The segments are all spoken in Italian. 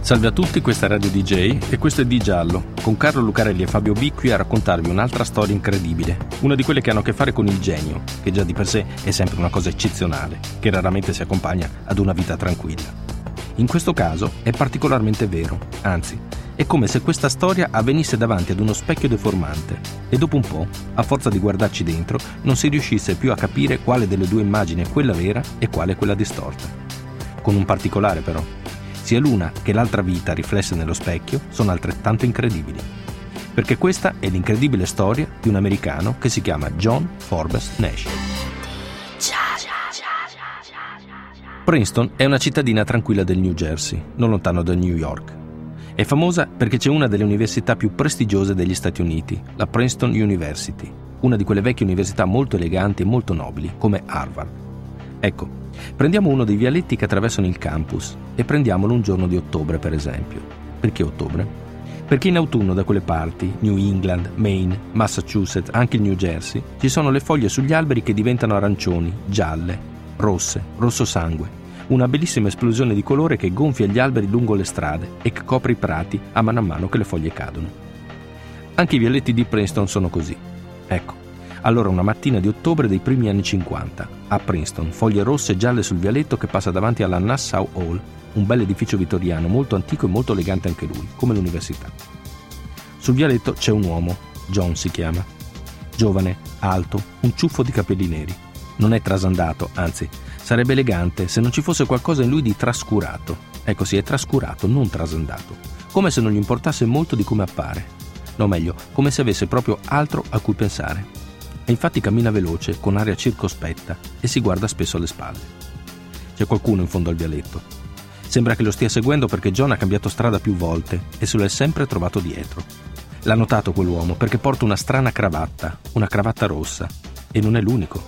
Salve a tutti, questa è Radio DJ e questo è Di Giallo, con Carlo Lucarelli e Fabio B qui a raccontarvi un'altra storia incredibile, una di quelle che hanno a che fare con il genio, che già di per sé è sempre una cosa eccezionale, che raramente si accompagna ad una vita tranquilla. In questo caso è particolarmente vero, anzi, è come se questa storia avvenisse davanti ad uno specchio deformante e dopo un po', a forza di guardarci dentro, non si riuscisse più a capire quale delle due immagini è quella vera e quale è quella distorta. Con un particolare però, sia l'una che l'altra vita riflesse nello specchio sono altrettanto incredibili. Perché questa è l'incredibile storia di un americano che si chiama John Forbes Nash. Princeton è una cittadina tranquilla del New Jersey, non lontano da New York. È famosa perché c'è una delle università più prestigiose degli Stati Uniti, la Princeton University, una di quelle vecchie università molto eleganti e molto nobili, come Harvard. Ecco, Prendiamo uno dei vialetti che attraversano il campus e prendiamolo un giorno di ottobre, per esempio. Perché ottobre? Perché in autunno da quelle parti, New England, Maine, Massachusetts, anche il New Jersey, ci sono le foglie sugli alberi che diventano arancioni, gialle, rosse, rosso sangue. Una bellissima esplosione di colore che gonfia gli alberi lungo le strade e che copre i prati a mano a mano che le foglie cadono. Anche i vialetti di Princeton sono così. Ecco, allora una mattina di ottobre dei primi anni 50, a Princeton, foglie rosse e gialle sul vialetto che passa davanti alla Nassau Hall, un bel edificio vittoriano molto antico e molto elegante anche lui, come l'università. Sul vialetto c'è un uomo, John si chiama. Giovane, alto, un ciuffo di capelli neri. Non è trasandato, anzi, sarebbe elegante se non ci fosse qualcosa in lui di trascurato. Ecco sì, è trascurato, non trasandato. Come se non gli importasse molto di come appare. No, meglio, come se avesse proprio altro a cui pensare e infatti cammina veloce, con aria circospetta e si guarda spesso alle spalle. C'è qualcuno in fondo al vialetto. Sembra che lo stia seguendo perché John ha cambiato strada più volte e se lo è sempre trovato dietro. L'ha notato quell'uomo perché porta una strana cravatta, una cravatta rossa, e non è l'unico.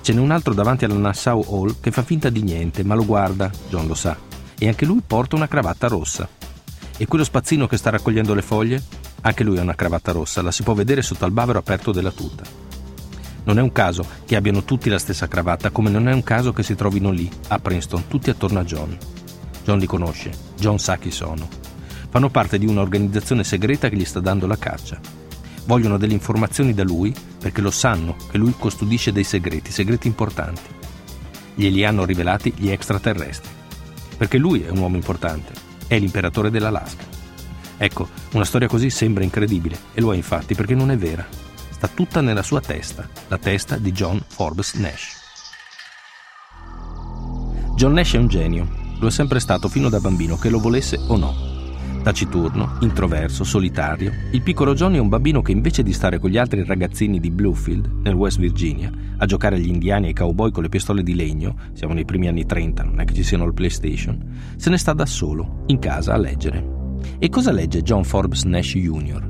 Ce n'è un altro davanti alla Nassau Hall che fa finta di niente, ma lo guarda, John lo sa, e anche lui porta una cravatta rossa. E quello spazzino che sta raccogliendo le foglie? Anche lui ha una cravatta rossa, la si può vedere sotto al bavero aperto della tuta. Non è un caso che abbiano tutti la stessa cravatta, come non è un caso che si trovino lì, a Princeton, tutti attorno a John. John li conosce, John sa chi sono. Fanno parte di un'organizzazione segreta che gli sta dando la caccia. Vogliono delle informazioni da lui perché lo sanno che lui custodisce dei segreti, segreti importanti. Glieli hanno rivelati gli extraterrestri. Perché lui è un uomo importante, è l'imperatore dell'Alaska. Ecco, una storia così sembra incredibile, e lo è infatti perché non è vera sta tutta nella sua testa, la testa di John Forbes Nash. John Nash è un genio, lo è sempre stato fino da bambino, che lo volesse o no. Taciturno, introverso, solitario, il piccolo John è un bambino che invece di stare con gli altri ragazzini di Bluefield, nel West Virginia, a giocare agli indiani e ai cowboy con le pistole di legno, siamo nei primi anni 30, non è che ci siano il PlayStation, se ne sta da solo, in casa, a leggere. E cosa legge John Forbes Nash Jr.?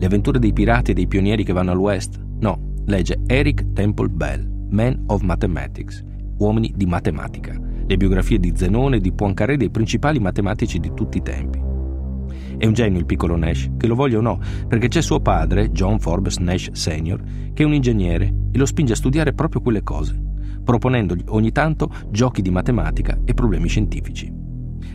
Le avventure dei pirati e dei pionieri che vanno all'West? No, legge Eric Temple Bell, Man of Mathematics, Uomini di matematica, le biografie di Zenone e di Poincaré dei principali matematici di tutti i tempi. È un genio il piccolo Nash, che lo voglia o no, perché c'è suo padre, John Forbes Nash Sr., che è un ingegnere e lo spinge a studiare proprio quelle cose, proponendogli ogni tanto giochi di matematica e problemi scientifici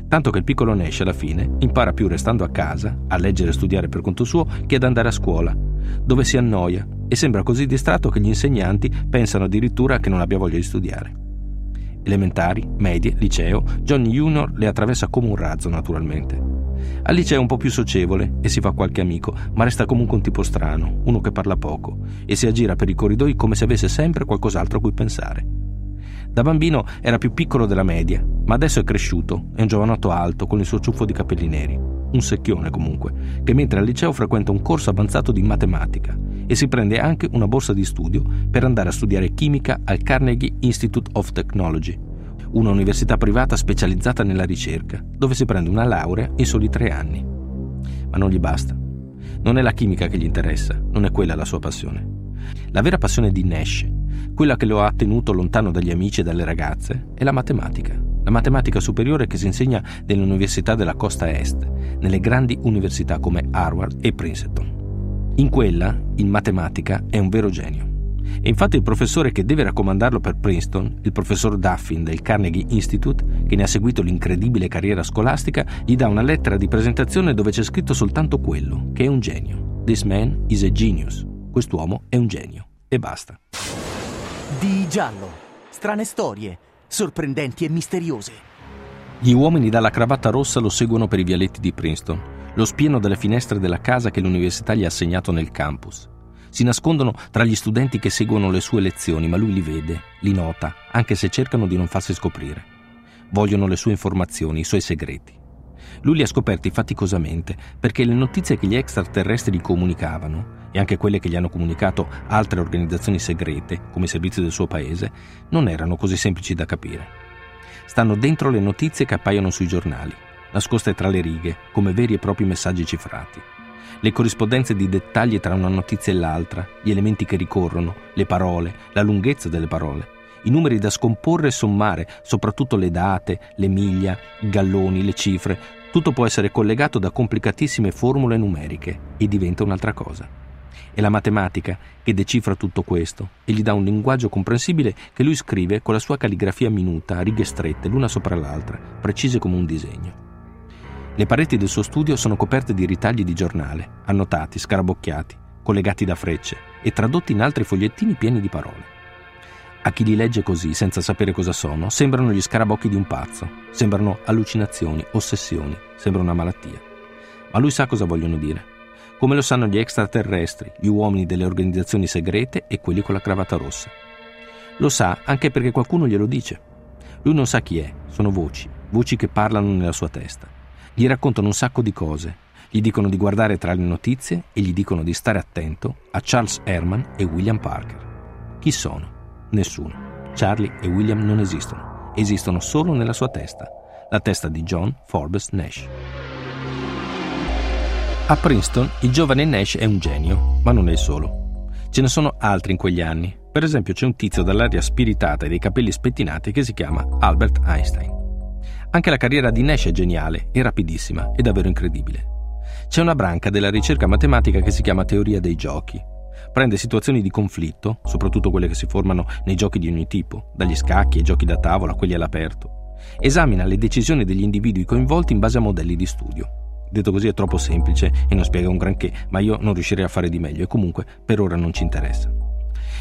tanto che il piccolo Nash alla fine impara più restando a casa, a leggere e studiare per conto suo, che ad andare a scuola, dove si annoia e sembra così distratto che gli insegnanti pensano addirittura che non abbia voglia di studiare. Elementari, medie, liceo, Johnny Junior le attraversa come un razzo naturalmente. Al liceo è un po' più socievole e si fa qualche amico, ma resta comunque un tipo strano, uno che parla poco e si aggira per i corridoi come se avesse sempre qualcos'altro a cui pensare. Da bambino era più piccolo della media, ma adesso è cresciuto, è un giovanotto alto con il suo ciuffo di capelli neri, un secchione comunque, che mentre al liceo frequenta un corso avanzato di matematica e si prende anche una borsa di studio per andare a studiare chimica al Carnegie Institute of Technology, una università privata specializzata nella ricerca, dove si prende una laurea in soli tre anni. Ma non gli basta. Non è la chimica che gli interessa, non è quella la sua passione. La vera passione di Nash Quella che lo ha tenuto lontano dagli amici e dalle ragazze è la matematica. La matematica superiore che si insegna nelle università della costa est, nelle grandi università come Harvard e Princeton. In quella, in matematica, è un vero genio. E infatti il professore che deve raccomandarlo per Princeton, il professor Duffin del Carnegie Institute, che ne ha seguito l'incredibile carriera scolastica, gli dà una lettera di presentazione dove c'è scritto soltanto quello, che è un genio. This man is a genius. Quest'uomo è un genio. E basta. Di giallo. Strane storie, sorprendenti e misteriose. Gli uomini dalla cravatta rossa lo seguono per i vialetti di Princeton, lo spiano dalle finestre della casa che l'università gli ha assegnato nel campus. Si nascondono tra gli studenti che seguono le sue lezioni, ma lui li vede, li nota, anche se cercano di non farsi scoprire. Vogliono le sue informazioni, i suoi segreti. Lui li ha scoperti faticosamente perché le notizie che gli extraterrestri gli comunicavano, e anche quelle che gli hanno comunicato altre organizzazioni segrete, come i servizi del suo paese, non erano così semplici da capire. Stanno dentro le notizie che appaiono sui giornali, nascoste tra le righe, come veri e propri messaggi cifrati le corrispondenze di dettagli tra una notizia e l'altra, gli elementi che ricorrono, le parole, la lunghezza delle parole, i numeri da scomporre e sommare, soprattutto le date, le miglia, i galloni, le cifre, tutto può essere collegato da complicatissime formule numeriche e diventa un'altra cosa. È la matematica che decifra tutto questo e gli dà un linguaggio comprensibile che lui scrive con la sua calligrafia minuta, a righe strette, l'una sopra l'altra, precise come un disegno. Le pareti del suo studio sono coperte di ritagli di giornale, annotati, scarabocchiati, collegati da frecce e tradotti in altri fogliettini pieni di parole. A chi li legge così, senza sapere cosa sono, sembrano gli scarabocchi di un pazzo, sembrano allucinazioni, ossessioni, sembra una malattia. Ma lui sa cosa vogliono dire. Come lo sanno gli extraterrestri, gli uomini delle organizzazioni segrete e quelli con la cravatta rossa. Lo sa anche perché qualcuno glielo dice. Lui non sa chi è, sono voci, voci che parlano nella sua testa. Gli raccontano un sacco di cose, gli dicono di guardare tra le notizie e gli dicono di stare attento a Charles Herman e William Parker. Chi sono? Nessuno. Charlie e William non esistono, esistono solo nella sua testa, la testa di John Forbes Nash. A Princeton il giovane Nash è un genio, ma non è il solo. Ce ne sono altri in quegli anni. Per esempio c'è un tizio dall'aria spiritata e dei capelli spettinati che si chiama Albert Einstein. Anche la carriera di Nash è geniale e rapidissima e davvero incredibile. C'è una branca della ricerca matematica che si chiama teoria dei giochi. Prende situazioni di conflitto, soprattutto quelle che si formano nei giochi di ogni tipo, dagli scacchi ai giochi da tavola quelli all'aperto. Esamina le decisioni degli individui coinvolti in base a modelli di studio. Detto così è troppo semplice e non spiega un granché, ma io non riuscirei a fare di meglio e comunque per ora non ci interessa.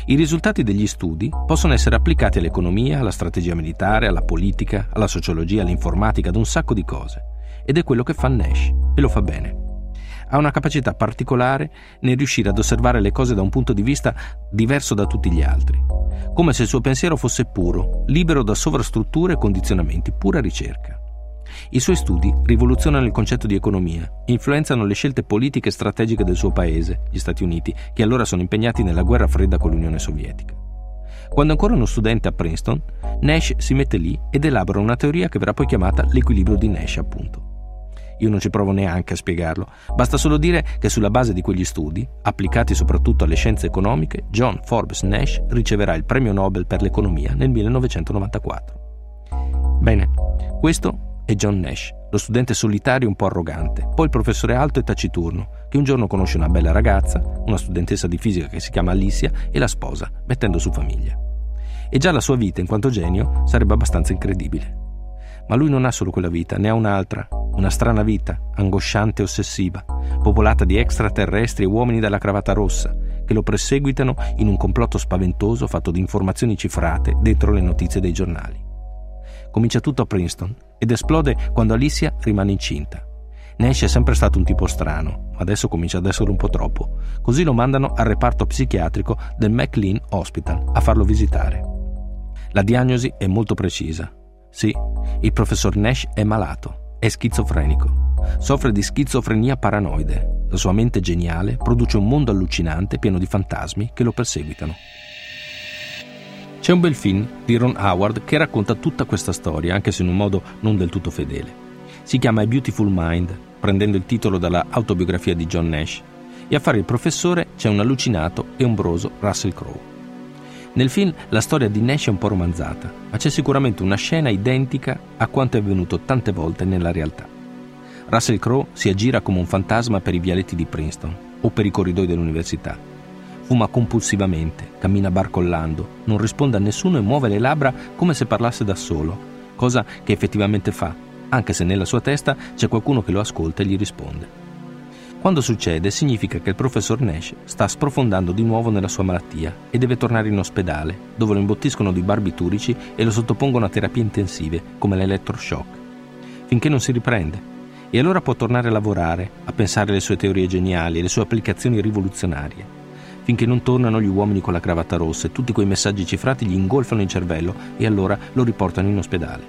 I risultati degli studi possono essere applicati all'economia, alla strategia militare, alla politica, alla sociologia, all'informatica, ad un sacco di cose. Ed è quello che fa Nash, e lo fa bene. Ha una capacità particolare nel riuscire ad osservare le cose da un punto di vista diverso da tutti gli altri, come se il suo pensiero fosse puro, libero da sovrastrutture e condizionamenti, pura ricerca. I suoi studi rivoluzionano il concetto di economia, influenzano le scelte politiche e strategiche del suo paese, gli Stati Uniti, che allora sono impegnati nella guerra fredda con l'Unione Sovietica. Quando ancora uno studente a Princeton, Nash si mette lì ed elabora una teoria che verrà poi chiamata l'equilibrio di Nash, appunto. Io non ci provo neanche a spiegarlo, basta solo dire che sulla base di quegli studi, applicati soprattutto alle scienze economiche, John Forbes Nash riceverà il premio Nobel per l'economia nel 1994. Bene, questo è John Nash, lo studente solitario un po' arrogante, poi il professore alto e taciturno, che un giorno conosce una bella ragazza, una studentessa di fisica che si chiama Alicia, e la sposa, mettendo su famiglia. E già la sua vita, in quanto genio, sarebbe abbastanza incredibile. Ma lui non ha solo quella vita, ne ha un'altra, una strana vita, angosciante e ossessiva, popolata di extraterrestri e uomini dalla cravatta rossa, che lo perseguitano in un complotto spaventoso fatto di informazioni cifrate dentro le notizie dei giornali. Comincia tutto a Princeton ed esplode quando Alicia rimane incinta. Nash è sempre stato un tipo strano, ma adesso comincia ad essere un po' troppo. Così lo mandano al reparto psichiatrico del McLean Hospital a farlo visitare. La diagnosi è molto precisa. Sì, il professor Nash è malato, è schizofrenico. Soffre di schizofrenia paranoide. La sua mente geniale produce un mondo allucinante pieno di fantasmi che lo perseguitano. C'è un bel film di Ron Howard che racconta tutta questa storia, anche se in un modo non del tutto fedele. Si chiama A Beautiful Mind, prendendo il titolo dalla autobiografia di John Nash, e a fare il professore c'è un allucinato e ombroso Russell Crowe. Nel film la storia di Nash è un po' romanzata, ma c'è sicuramente una scena identica a quanto è avvenuto tante volte nella realtà. Russell Crowe si aggira come un fantasma per i vialetti di Princeton o per i corridoi dell'università. Fuma compulsivamente, cammina barcollando, non risponde a nessuno e muove le labbra come se parlasse da solo, cosa che effettivamente fa, anche se nella sua testa c'è qualcuno che lo ascolta e gli risponde. Quando succede significa che il professor Nash sta sprofondando di nuovo nella sua malattia e deve tornare in ospedale, dove lo imbottiscono di barbiturici e lo sottopongono a terapie intensive, come l'elettroshock, finché non si riprende. E allora può tornare a lavorare, a pensare alle sue teorie geniali e le sue applicazioni rivoluzionarie, finché non tornano gli uomini con la cravatta rossa e tutti quei messaggi cifrati gli ingolfano il cervello e allora lo riportano in ospedale.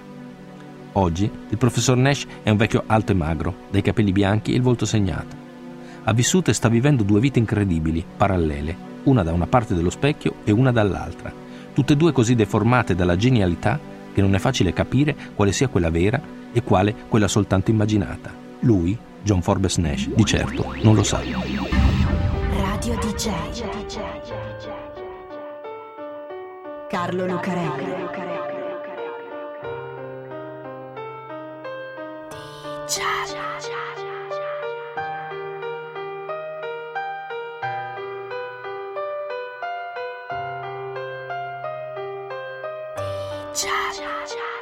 Oggi il professor Nash è un vecchio alto e magro, dai capelli bianchi e il volto segnato ha vissuto e sta vivendo due vite incredibili, parallele, una da una parte dello specchio e una dall'altra, tutte e due così deformate dalla genialità che non è facile capire quale sia quella vera e quale quella soltanto immaginata. Lui, John Forbes Nash, di certo non lo sa. Radio DJ Carlo Lucarelli DJ 恰恰恰